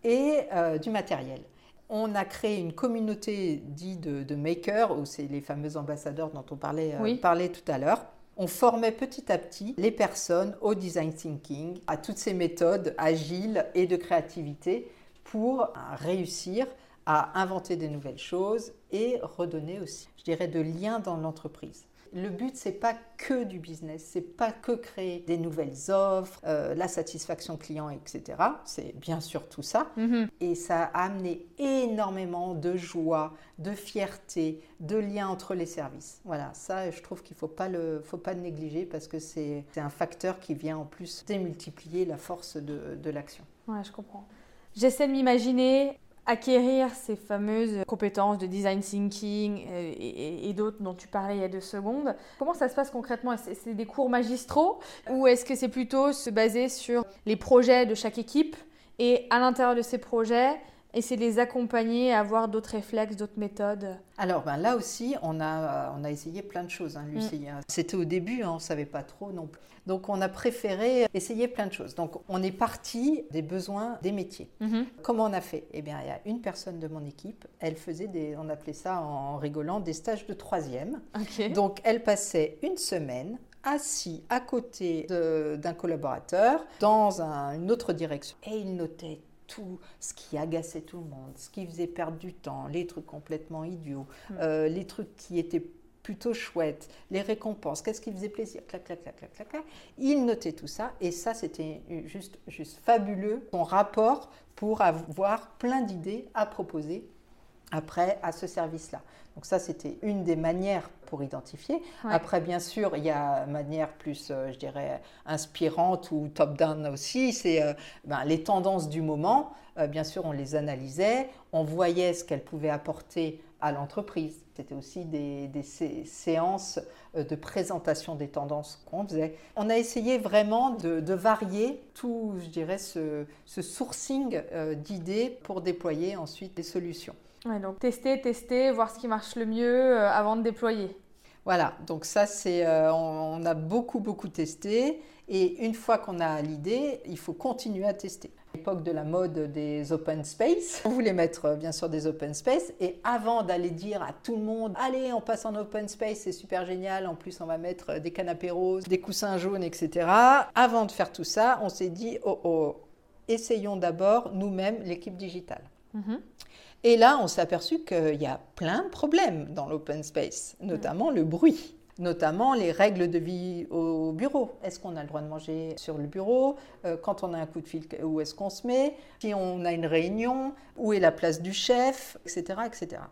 et du matériel on a créé une communauté dite de, makers, où c'est les fameux ambassadeurs dont on parlait, euh, tout à l'heure. On formait petit à petit les personnes au design thinking, à toutes ces méthodes agiles et de créativité pour euh, réussir à inventer des nouvelles choses et redonner aussi, je dirais, de liens dans l'entreprise. Le but, c'est pas que du business, c'est pas que créer des nouvelles offres, euh, la satisfaction client, etc. C'est bien sûr tout ça. Mhm. Et ça a amené énormément de joie, de fierté, de lien entre les services. Voilà, ça, je trouve qu'il faut pas le, faut pas le négliger parce que c'est un facteur qui vient en plus démultiplier la force de, de l'action.
Ouais, je comprends. J'essaie de m'imaginer acquérir ces fameuses compétences de design thinking euh, et, d'autres dont tu parlais il y a deux secondes. Comment ça se passe concrètement? C'est des cours magistraux ou est-ce que c'est plutôt se baser sur les projets de chaque équipe et à l'intérieur de ces projets, essayer de les accompagner à avoir d'autres réflexes, d'autres méthodes
Alors ben là aussi, on a, on a essayé plein de choses, hein, Lucie. Mm. C'était au début, hein, on ne savait pas trop non plus. Donc on a préféré essayer plein de choses. Donc on est parti des besoins des métiers. Mm-hmm. Comment on a fait? Eh bien, il y a une personne de mon équipe, elle faisait des, on appelait ça en rigolant, des stages de troisième. Donc elle passait une semaine assis à côté d'un collaborateur dans une autre direction. Et il notait tout ce qui agaçait tout le monde, ce qui faisait perdre du temps, les trucs complètement idiots, mm. euh, les trucs qui étaient plutôt chouettes, les récompenses, qu'est-ce qui faisait plaisir, clac, clac, clac, clac, clac, clac. Il notait tout ça et ça, c'était juste, juste fabuleux, son rapport pour avoir plein d'idées à proposer après à ce service-là. Donc ça, c'était une des manières pour identifier. Après, bien sûr, il y a une manière plus, euh, je dirais, inspirante ou top-down aussi, c'est euh, ben, les tendances du moment. Euh, bien sûr, on les analysait, on voyait ce qu'elles pouvaient apporter à l'entreprise. C'était aussi des, séances de présentation des tendances qu'on faisait. On a essayé vraiment de, varier tout, je dirais, ce, ce sourcing d'idées pour déployer ensuite des solutions
donc tester, tester, voir ce qui marche le mieux euh, avant de déployer.
Voilà, donc ça c'est, euh, on, a beaucoup beaucoup testé et une fois qu'on a l'idée, il faut continuer à tester. L'époque de la mode des open space, on voulait mettre euh, bien sûr des open space et avant d'aller dire à tout le monde, allez on passe en open space, c'est super génial, en plus on va mettre des canapés roses, des coussins jaunes, etc. Avant de faire tout ça, on s'est dit, oh oh, essayons d'abord nous-mêmes l'équipe digitale. Mhm. Et là, on s'est aperçu qu'il y a plein de problèmes dans l'open space, notamment le bruit notamment les règles de vie au bureau. Est-ce qu'on a le droit de manger sur le bureau euh, Quand on a un coup de fil, où est-ce qu'on se met Si on a une réunion, où est la place du chef Etc. etc.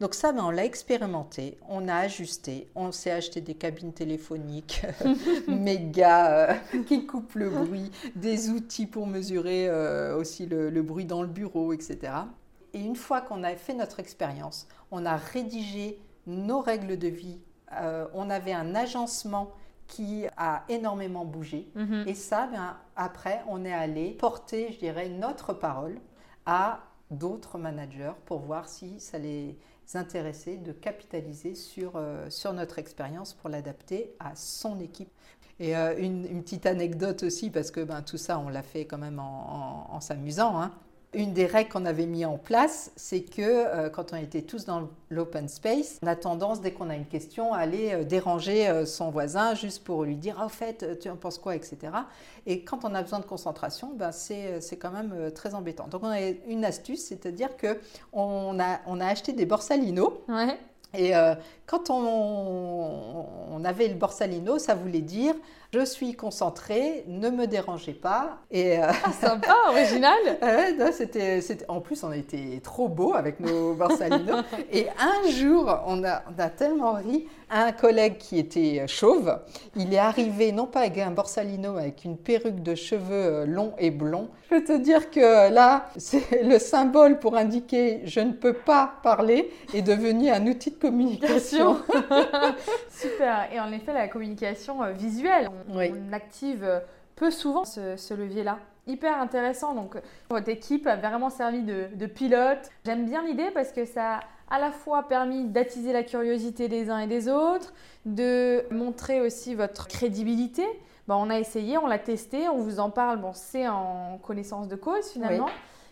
Donc ça, ben, on l'a expérimenté, on a ajusté, on s'est acheté des cabines téléphoniques méga euh, qui coupent le bruit, des outils pour mesurer euh, aussi le bruit dans le bureau, etc. Et une fois qu'on a fait notre expérience, on a rédigé nos règles de vie, euh, on avait un agencement qui a énormément bougé. Mhm. Et ça, ben, après, on est allé porter, je dirais, notre parole à d'autres managers pour voir si ça les intéressait de capitaliser sur, euh, sur notre expérience pour l'adapter à son équipe. Et euh, une, petite anecdote aussi, parce que ben, tout ça, on l'a fait quand même en, en s'amusant. Hein une des règles qu'on avait mis en place, c'est que euh, quand on était tous dans l'open space, on a tendance, dès qu'on a une question, à aller euh, déranger euh, son voisin juste pour lui dire Ah, au fait, tu en penses quoi etc. Et quand on a besoin de concentration, ben, c'est quand même très embêtant. Donc, on a une astuce, c'est-à-dire qu'on a, on a acheté des borsalino. Ouais. Et quand on, on, avait le borsalino, ça voulait dire je suis concentrée, ne me dérangez pas.
Et euh, ah, sympa, original.
c'était, en plus, on a été trop beau avec nos Borsalino. et un jour, on a, on a tellement ri. Un collègue qui était chauve, il est arrivé non pas avec un Borsalino, avec une perruque de cheveux euh, longs et blonds. Je peux te dire que là, c'est le symbole pour indiquer je ne peux pas parler est devenu un outil de communication.
Super. Et en effet, la communication euh, visuelle, on, active euh, peu souvent ce, levier-là. Hyper intéressant. Donc, votre équipe a vraiment servi de, pilote. J'aime bien l'idée parce que ça a à la fois permis d'attiser la curiosité des uns et des autres, de montrer aussi votre crédibilité. Bon, on a essayé, on l'a testé, on vous en parle. Bon, c'est en connaissance de cause finalement.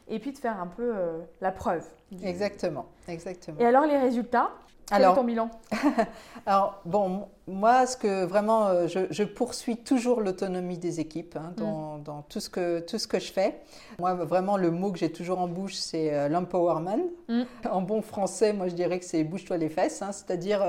Et puis de faire un peu euh, la preuve.
Exactement, exactement.
Et alors les résultats? Quel alors, est ton bilan
Alors, bon, moi, ce que vraiment, euh, je, poursuis toujours l'autonomie des équipes hein, mm. dans, tout, ce que, tout ce que je fais. Moi, vraiment, le mot que j'ai toujours en bouche, c'est euh, l'empowerment. Mm. En bon français, moi, je dirais que c'est bouge-toi les fesses, hein, c'est-à-dire,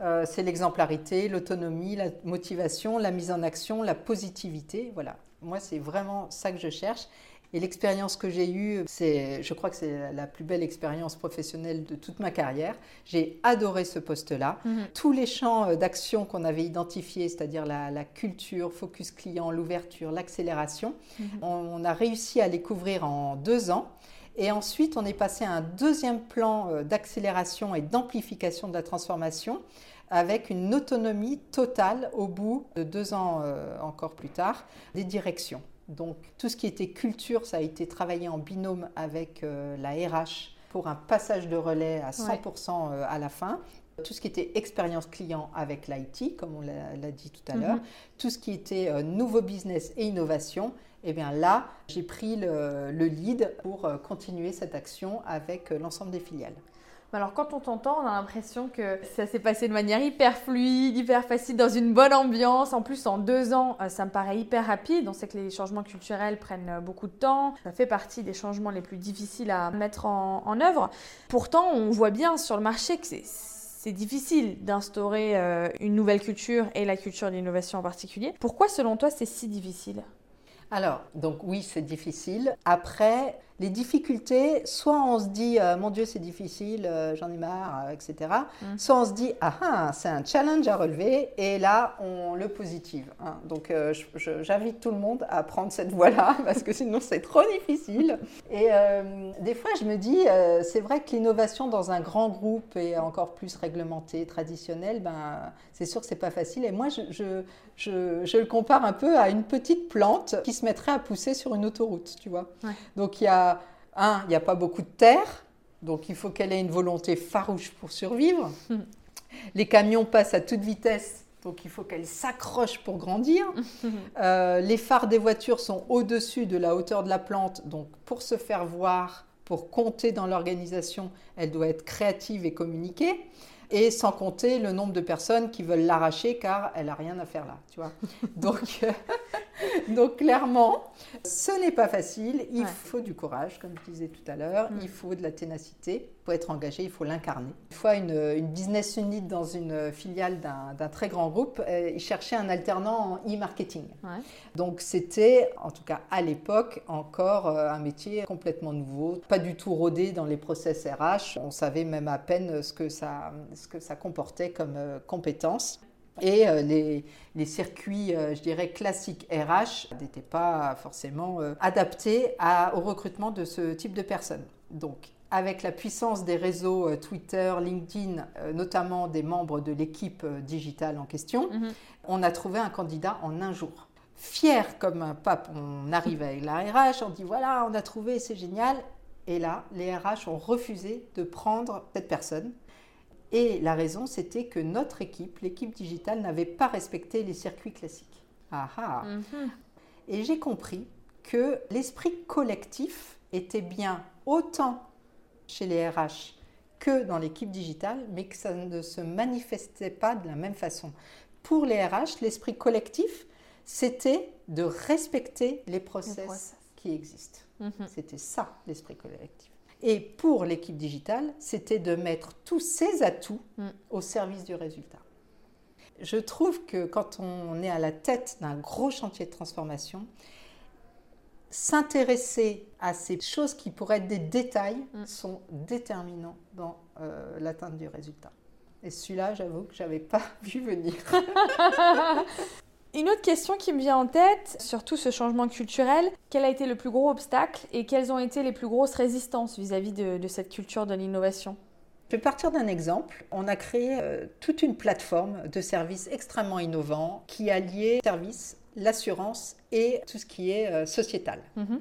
euh, c'est l'exemplarité, l'autonomie, la motivation, la mise en action, la positivité. Voilà, moi, c'est vraiment ça que je cherche. Et l'expérience que j'ai eue, c'est, je crois que c'est la plus belle expérience professionnelle de toute ma carrière. J'ai adoré ce poste-là. Mhm. Tous les champs euh, d'action qu'on avait identifiés, c'est-à-dire la, culture, focus client, l'ouverture, l'accélération, mhm. on, a réussi à les couvrir en deux ans. Et ensuite, on est passé à un deuxième plan euh, d'accélération et d'amplification de la transformation avec une autonomie totale au bout de deux ans euh, encore plus tard des directions. Donc tout ce qui était culture, ça a été travaillé en binôme avec euh, la RH pour un passage de relais à 100% euh, à la fin. Tout ce qui était expérience client avec l'IT, comme on l'a dit tout à l'heure. Mhm. Tout ce qui était euh, nouveau business et innovation. Et eh bien là, j'ai pris le, lead pour continuer cette action avec l'ensemble des filiales.
Alors quand on t'entend, on a l'impression que ça s'est passé de manière hyper fluide, hyper facile, dans une bonne ambiance. En plus, en deux ans, euh, ça me paraît hyper rapide. On sait que les changements culturels prennent euh, beaucoup de temps. Ça fait partie des changements les plus difficiles à mettre en, œuvre. Pourtant, on voit bien sur le marché que c'est difficile d'instaurer euh, une nouvelle culture et la culture d'innovation en particulier. Pourquoi, selon toi, c'est si difficile?
Alors, donc oui, c'est difficile. Après, les difficultés, soit on se dit euh, mon Dieu c'est difficile, euh, j'en ai marre, euh, etc. Mm. Soit on se dit ah ah c'est un challenge à relever et là on le positive. Hein. Donc j'invite tout le monde à prendre cette voie-là parce que sinon c'est trop difficile. Et des fois je me dis c'est vrai que l'innovation dans un grand groupe et encore plus réglementé, traditionnel, ben c'est sûr que c'est pas facile. Et moi je, je, je, je, le compare un peu à une petite plante qui se mettrait à pousser sur une autoroute, tu vois. Donc il y a un, il n'y a pas beaucoup de terre, donc il faut qu'elle ait une volonté farouche pour survivre. Hmm. Les camions passent à toute vitesse, donc il faut qu'elle s'accroche pour grandir. Euh, les phares des voitures sont au-dessus de la hauteur de la plante, donc pour se faire voir, pour compter dans l'organisation, elle doit être créative et communiquer et sans compter le nombre de personnes qui veulent l'arracher car elle n'a rien à faire là, tu vois. Donc, donc clairement, ce n'est pas facile, il faut du courage, comme je disais tout à l'heure, mm. il faut de la ténacité, faut être engagé, il faut l'incarner. Une fois, une, une, business unit dans une filiale d'un très grand groupe, euh, il cherchait un alternant en e-marketing. Donc c'était, en tout cas à l'époque, encore euh, un métier complètement nouveau, pas du tout rodé dans les process RH, on savait même à peine ce que ça ce que ça comportait comme euh, compétences. Et euh, les, les, circuits, euh, je dirais, classiques RH n'étaient pas forcément adaptés à, au recrutement de ce type de personnes. Donc, avec la puissance des réseaux Twitter, LinkedIn, notamment des membres de l'équipe digitale en question, mhm. on a trouvé un candidat en un jour. Fier comme un pape, on arrive avec la RH, on dit voilà, on a trouvé, c'est génial. Et là, les RH ont refusé de prendre cette personne et la raison, c'était que notre équipe, l'équipe digitale, n'avait pas respecté les circuits classiques. Ah, ah. Mhm. Et j'ai compris que l'esprit collectif était bien autant chez les RH que dans l'équipe digitale, mais que ça ne se manifestait pas de la même façon. Pour les RH, l'esprit collectif, c'était de respecter les process, qui existent. Mhm. C'était ça, l'esprit collectif. Et pour l'équipe digitale, c'était de mettre tous ses atouts mm. au service du résultat. Je trouve que quand on est à la tête d'un gros chantier de transformation, s'intéresser à ces choses qui pourraient être des détails mm. sont déterminants dans euh, l'atteinte du résultat. Et celui-là, j'avoue que je n'avais pas vu venir.
Une autre question qui me vient en tête sur tout ce changement culturel, quel a été le plus gros obstacle et quelles ont été les plus grosses résistances vis-à-vis de, cette culture de l'innovation?
Je vais partir d'un exemple. On a créé euh, toute une plateforme de services extrêmement innovants qui alliait services, l'assurance et tout ce qui est euh, sociétal. Mhm.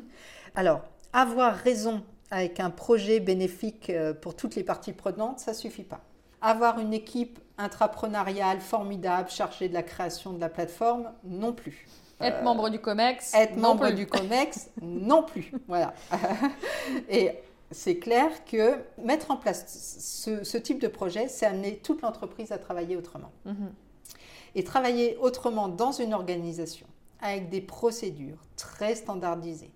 Alors, avoir raison avec un projet bénéfique euh, pour toutes les parties prenantes, ça suffit pas. Avoir une équipe intrapreneuriale formidable chargée de la création de la plateforme, non plus.
Être membre du COMEX
Être membre du COMEX, non plus. Voilà. Et c'est clair que mettre en place ce, type de projet, c'est amener toute l'entreprise à travailler autrement. Mhm. Et travailler autrement dans une organisation avec des procédures très standardisées,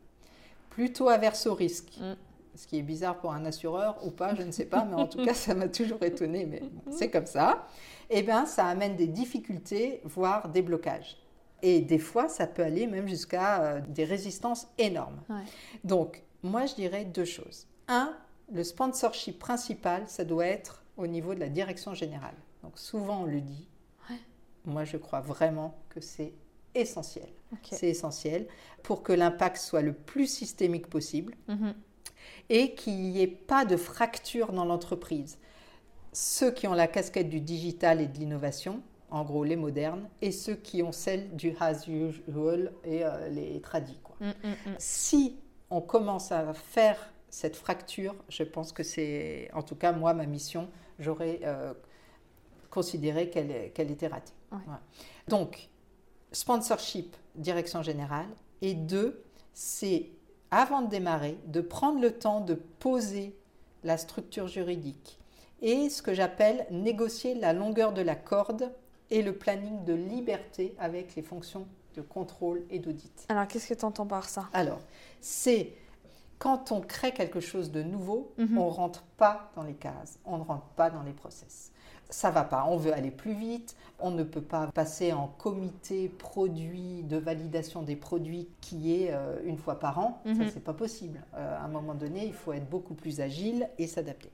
plutôt averse au risque. Mm ce qui est bizarre pour un assureur ou pas, je ne sais pas, mais en tout cas, ça m'a toujours étonné, mais c'est comme ça. Eh bien, ça amène des difficultés, voire des blocages. Et des fois, ça peut aller même jusqu'à euh, des résistances énormes. Donc, moi, je dirais deux choses. Un, le sponsorship principal, ça doit être au niveau de la direction générale. Donc, souvent, on le dit. Moi, je crois vraiment que c'est essentiel. C'est essentiel pour que l'impact soit le plus systémique possible. Mm-hmm et qu'il n'y ait pas de fracture dans l'entreprise. Ceux qui ont la casquette du digital et de l'innovation, en gros les modernes, et ceux qui ont celle du as usual et euh, les tradis. Mm, mm, mm. Si on commence à faire cette fracture, je pense que c'est, en tout cas moi, ma mission, j'aurais euh, considéré qu'elle était ratée. Donc, sponsorship, direction générale, et deux, c'est avant de démarrer, de prendre le temps de poser la structure juridique et ce que j'appelle négocier la longueur de la corde et le planning de liberté avec les fonctions de contrôle et d'audit.
Alors, qu'est-ce que tu entends par ça?
Alors, c'est quand on crée quelque chose de nouveau, mhm. on ne rentre pas dans les cases, on ne rentre pas dans les process. Ça va pas, on veut aller plus vite, on ne peut pas passer en comité produit de validation des produits qui est euh, une fois par an, ça mhm. c'est pas possible. Euh, à un moment donné, il faut être beaucoup plus agile et s'adapter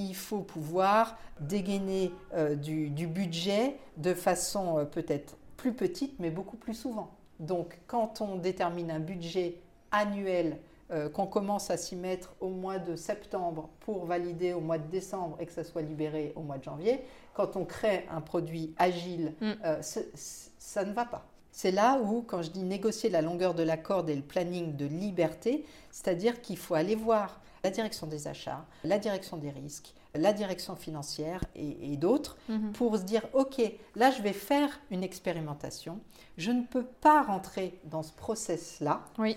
il faut pouvoir dégainer euh, du, budget de façon peut-être plus petite, mais beaucoup plus souvent. Donc, quand on détermine un budget annuel, euh, qu'on commence à s'y mettre au mois de septembre pour valider au mois de décembre et que ça soit libéré au mois de janvier, quand on crée un produit agile, mm. euh, ça ne va pas. C'est là où, quand je dis négocier la longueur de la corde et le planning de liberté, c'est-à-dire qu'il faut aller voir la direction des achats, la direction des risques, la direction financière et, d'autres mhm. pour se dire, OK, là, je vais faire une expérimentation. Je ne peux pas rentrer dans ce process-là.
Oui.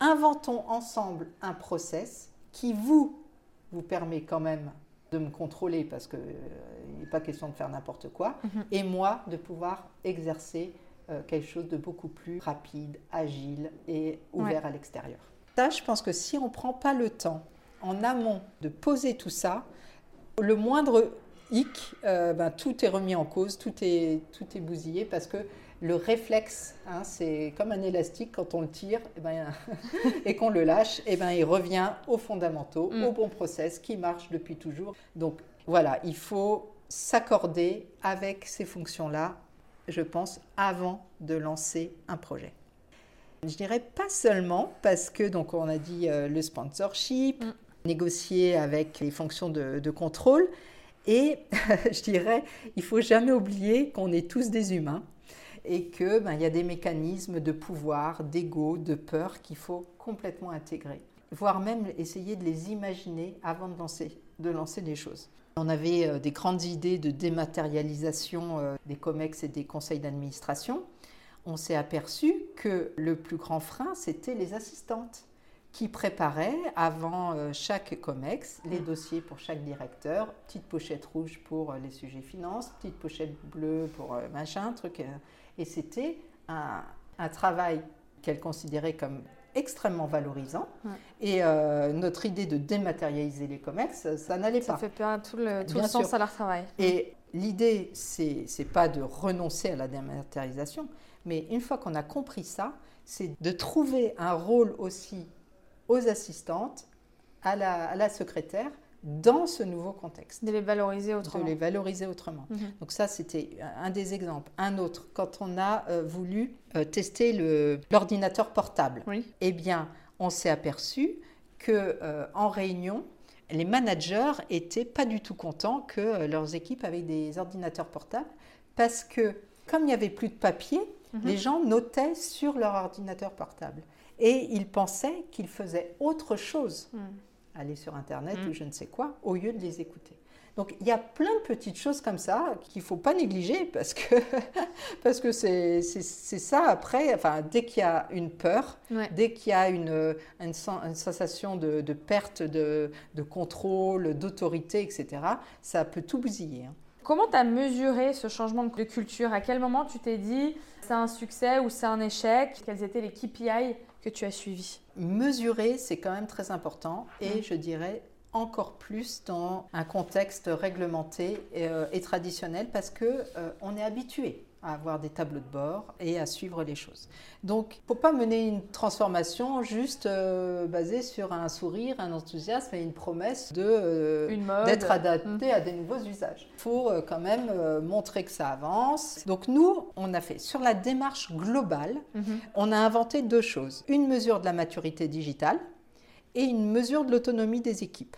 Inventons ensemble un process qui vous, vous permet quand même de me contrôler parce qu'il euh, n'est pas question de faire n'importe quoi, mhm. et moi de pouvoir exercer euh, quelque chose de beaucoup plus rapide, agile et ouvert à l'extérieur. Ça, je pense que si on ne prend pas le temps en amont de poser tout ça, le moindre hic, euh, ben, tout est remis en cause, tout est, tout est bousillé parce que le réflexe, hein, c'est comme un élastique, quand on le tire et, eh ben, et qu'on le lâche, et eh ben, il revient aux fondamentaux, mm. au bon process qui marche depuis toujours. Donc voilà, il faut s'accorder avec ces fonctions-là, je pense, avant de lancer un projet. Je dirais pas seulement parce que, donc on a dit euh, le sponsorship, mm négocier avec les fonctions de, contrôle. Et je dirais, il faut jamais oublier qu'on est tous des humains et qu'il ben, y a des mécanismes de pouvoir, d'ego, de peur qu'il faut complètement intégrer, voire même essayer de les imaginer avant de lancer, de lancer des choses. On avait euh, des grandes idées de dématérialisation euh, des COMEX et des conseils d'administration. On s'est aperçu que le plus grand frein, c'était les assistantes qui préparait avant euh, chaque COMEX les dossiers pour chaque directeur, petite pochette rouge pour les sujets finances, petite pochette bleue pour machin, truc. Et c'était un, travail qu'elle considérait comme extrêmement valorisant. Et notre idée de dématérialiser les COMEX, ça, n'allait pas.
Ça fait perdre tout le, tout le sens à leur travail.
Et l'idée, c'est n'est pas de renoncer à la dématérialisation, mais une fois qu'on a compris ça, c'est de trouver un rôle aussi aux assistantes, à la, secrétaire, dans ce nouveau contexte.
De les valoriser autrement.
De les valoriser autrement. Mhm. Donc ça, c'était un des exemples. Un autre, quand on a euh, voulu euh, tester l'ordinateur portable,
oui.
eh bien, on s'est aperçu que euh, en réunion, les managers étaient pas du tout contents que leurs équipes avaient des ordinateurs portables parce que comme il n'y avait plus de papier, mhm. les gens notaient sur leur ordinateur portable et ils pensaient qu'ils faisaient autre chose, hmm. Aller sur Internet hmm. ou je ne sais quoi, au lieu de les écouter. Donc il y a plein de petites choses comme ça qu'il ne faut pas négliger parce que parce que c'est ça après, enfin, dès qu'il y a une peur, dès qu'il y a une, une, sensation de, perte de, de contrôle, d'autorité, etc., ça peut tout bousiller. Hein.
Comment tu as mesuré ce changement de culture? À quel moment tu t'es dit c'est un succès ou c'est un échec? Quels étaient les KPI que tu as suivi.
Mesurer, c'est quand même très important et je dirais encore plus dans un contexte réglementé et, euh, traditionnel parce que euh, on est habitué à avoir des tableaux de bord et à suivre les choses. Donc, il ne faut pas mener une transformation juste euh, basée sur un sourire, un enthousiasme et une promesse de
euh,
d'être adapté mmh. à des nouveaux usages. Il faut euh, quand même montrer que ça avance. Donc, nous, on a fait sur la démarche globale, mmh. on a inventé deux choses une mesure de la maturité digitale et une mesure de l'autonomie des équipes.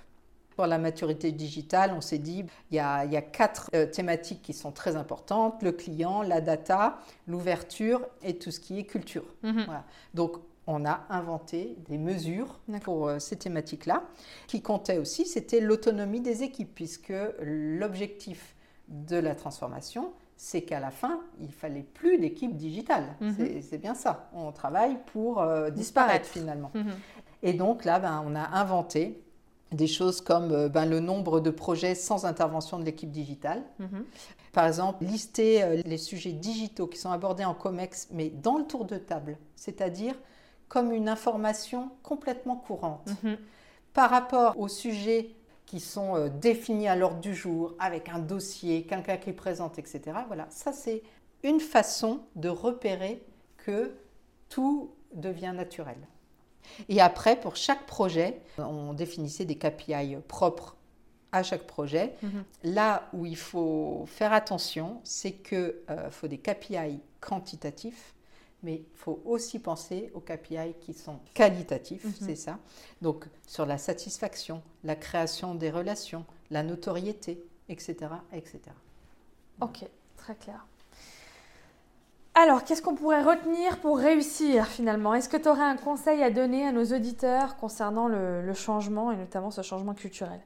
Pour la maturité digitale, on s'est dit il y a, il y a quatre euh, thématiques qui sont très importantes le client, la data, l'ouverture et tout ce qui est culture. Mhm. Donc on a inventé des mesures pour euh, ces thématiques-là. Qui comptait aussi, c'était l'autonomie des équipes, puisque l'objectif de la transformation, c'est qu'à la fin, il fallait plus d'équipe digitale. Mhm. C'est bien ça. On travaille pour euh, disparaître, finalement. Mhm. Et donc là, ben, on a inventé des choses comme euh, ben, le nombre de projets sans intervention de l'équipe digitale.
Mhm.
Par exemple, lister euh, les sujets digitaux qui sont abordés en COMEX, mais dans le tour de table, c'est-à-dire comme une information complètement courante.
Mhm.
Par rapport aux sujets qui sont euh, définis à l'ordre du jour, avec un dossier, quelqu'un qui présente, etc. Voilà, ça c'est une façon de repérer que tout devient naturel. Et après, pour chaque projet, on définissait des KPI propres à chaque projet.
Mhm.
Là où il faut faire attention, c'est qu'il faut des KPI quantitatifs, mais il faut aussi penser aux KPI qui sont qualitatifs,
Mhm.
c'est ça. Donc sur la satisfaction, la création des relations, la notoriété, etc. etc.
Ok, très clair. Alors, qu'est-ce qu'on pourrait retenir pour réussir finalement? Est-ce que tu aurais un conseil à donner à nos auditeurs concernant le, le changement et notamment ce changement culturel?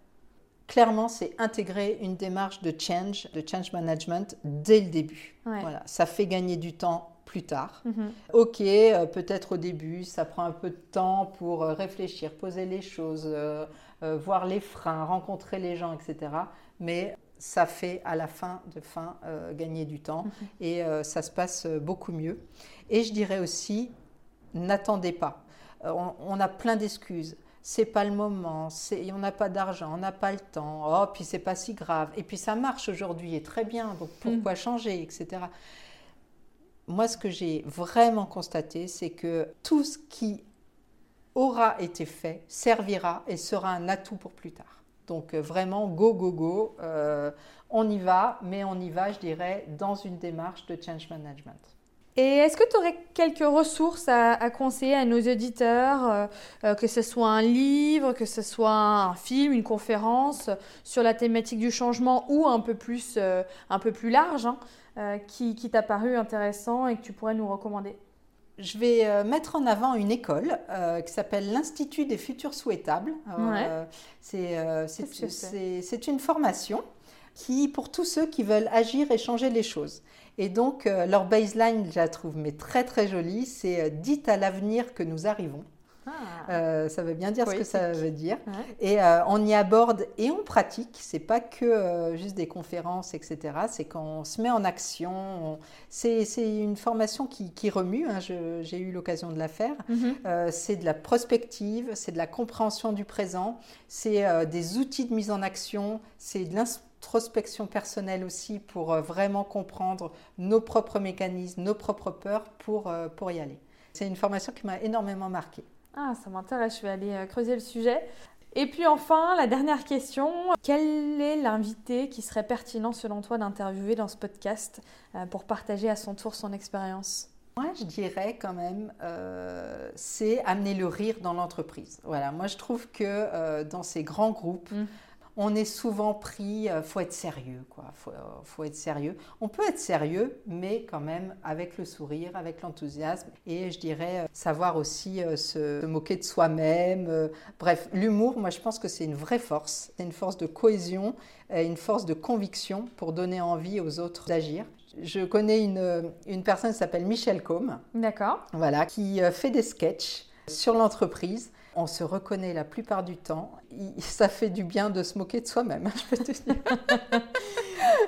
Clairement, c'est intégrer une démarche de change, de change management dès le début.
Ouais.
Voilà, ça fait gagner du temps plus tard.
Mhm.
Ok, euh, peut-être au début, ça prend un peu de temps pour euh, réfléchir, poser les choses, euh, euh, voir les freins, rencontrer les gens, etc. Mais ça fait à la fin de fin euh, gagner du temps
Mhm.
et euh, ça se passe euh, beaucoup mieux. Et je dirais aussi, n'attendez pas. Euh, on, on a plein d'excuses. C'est pas le moment, on n'a pas d'argent, on n'a pas le temps, oh, puis c'est pas si grave. Et puis ça marche aujourd'hui et très bien, donc pourquoi changer, etc. Moi, ce que j'ai vraiment constaté, c'est que tout ce qui aura été fait servira et sera un atout pour plus tard. Donc euh, vraiment, go, go, go, euh, on y va, mais on y va, je dirais, dans une démarche de change management.
Et est-ce que tu aurais quelques ressources à, conseiller à nos auditeurs, euh, que ce soit un livre, que ce soit un film, une conférence sur la thématique du changement ou un peu plus, un peu plus large, hein, qui t'a paru intéressant et que tu pourrais nous recommander?
Je vais euh, mettre en avant une école euh, qui s'appelle l'Institut des futurs souhaitables.
Ouais.
euh, c'est, euh, une formation qui, pour tous ceux qui veulent agir et changer les choses. Et donc, leur baseline, je la trouve mais très très jolie, c'est Dites à l'avenir que nous arrivons. Euh, ça veut bien dire ce que ça veut dire.
Ouais.
Et euh, on y aborde et on pratique. C'est pas que euh, juste des conférences, etc. C'est qu'on se met en action. on- C'est une formation qui, qui remue. hein, J'ai eu l'occasion de la faire.
Mhm.
Euh, c'est de la prospective, c'est de la compréhension du présent, c'est des outils de mise en action, c'est de l'introspection personnelle aussi pour vraiment comprendre nos propres mécanismes, nos propres peurs pour, pour y aller. C'est une formation qui m'a énormément marquée.
Ah, ça m'intéresse, je vais aller euh, creuser le sujet. Et puis enfin, la dernière question, quel est l'invité qui serait pertinent selon toi d'interviewer dans ce podcast euh, pour partager à son tour son expérience?
Moi, je dirais quand même, euh, c'est amener le rire dans l'entreprise. Voilà, moi je trouve que euh, dans ces grands groupes,
Mm.
On est souvent pris, il faut être sérieux, quoi. Faut, euh, faut être sérieux. On peut être sérieux, mais quand même avec le sourire, avec l'enthousiasme, et je dirais euh, savoir aussi euh, se, se moquer de soi-même. euh, bref, l'humour, moi je pense que c'est une vraie force. C'est une force de cohésion, euh, une force de conviction pour donner envie aux autres d'agir. Je connais une, une personne qui s'appelle Michel Combe,
D'accord.
voilà, qui euh, fait des sketchs sur l'entreprise. On se reconnaît la plupart du temps. Ça fait du bien de se moquer de soi-même, je peux te dire.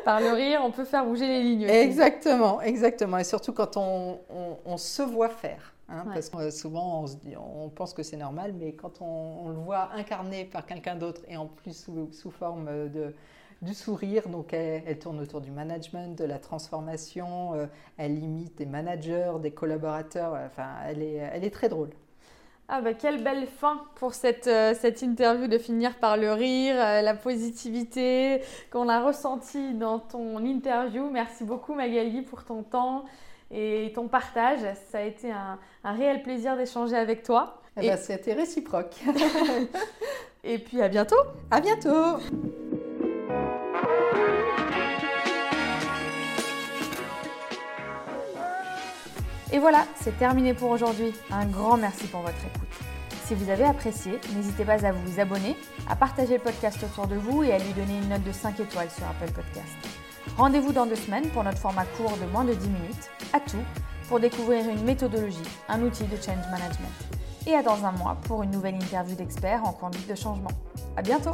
Par le rire, on peut faire bouger les lignes. aussi.
exactement, exactement. Et surtout quand on, on- on se voit faire. hein,
Ouais.
Parce que euh, souvent, on, se dit- on pense que c'est normal, mais quand on, on le voit incarné par quelqu'un d'autre et en plus sous, sous forme de, du sourire, donc elle, elle tourne autour du management, de la transformation, euh, elle imite des managers, des collaborateurs, enfin, elle est, elle est très drôle.
Ah bah quelle belle fin pour cette, euh, cette interview de finir par le rire, euh, la positivité qu'on a ressenti dans ton interview. Merci beaucoup Magali pour ton temps et ton partage. Ça a été un, un réel plaisir d'échanger avec toi.
Eh
Et-
ben, C'était réciproque.
Et puis à bientôt
à bientôt
Et voilà, c'est terminé pour aujourd'hui. Un grand merci pour votre écoute. Si vous avez apprécié, n'hésitez pas à vous abonner, à partager le podcast autour de vous et à lui donner une note de 5 étoiles sur Apple Podcast. Rendez-vous dans deux semaines pour notre format court de moins de 10 minutes, à tout, pour découvrir une méthodologie, un outil de change management. et à dans un mois pour une nouvelle interview d'experts en conduite de changement. À bientôt!